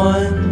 one.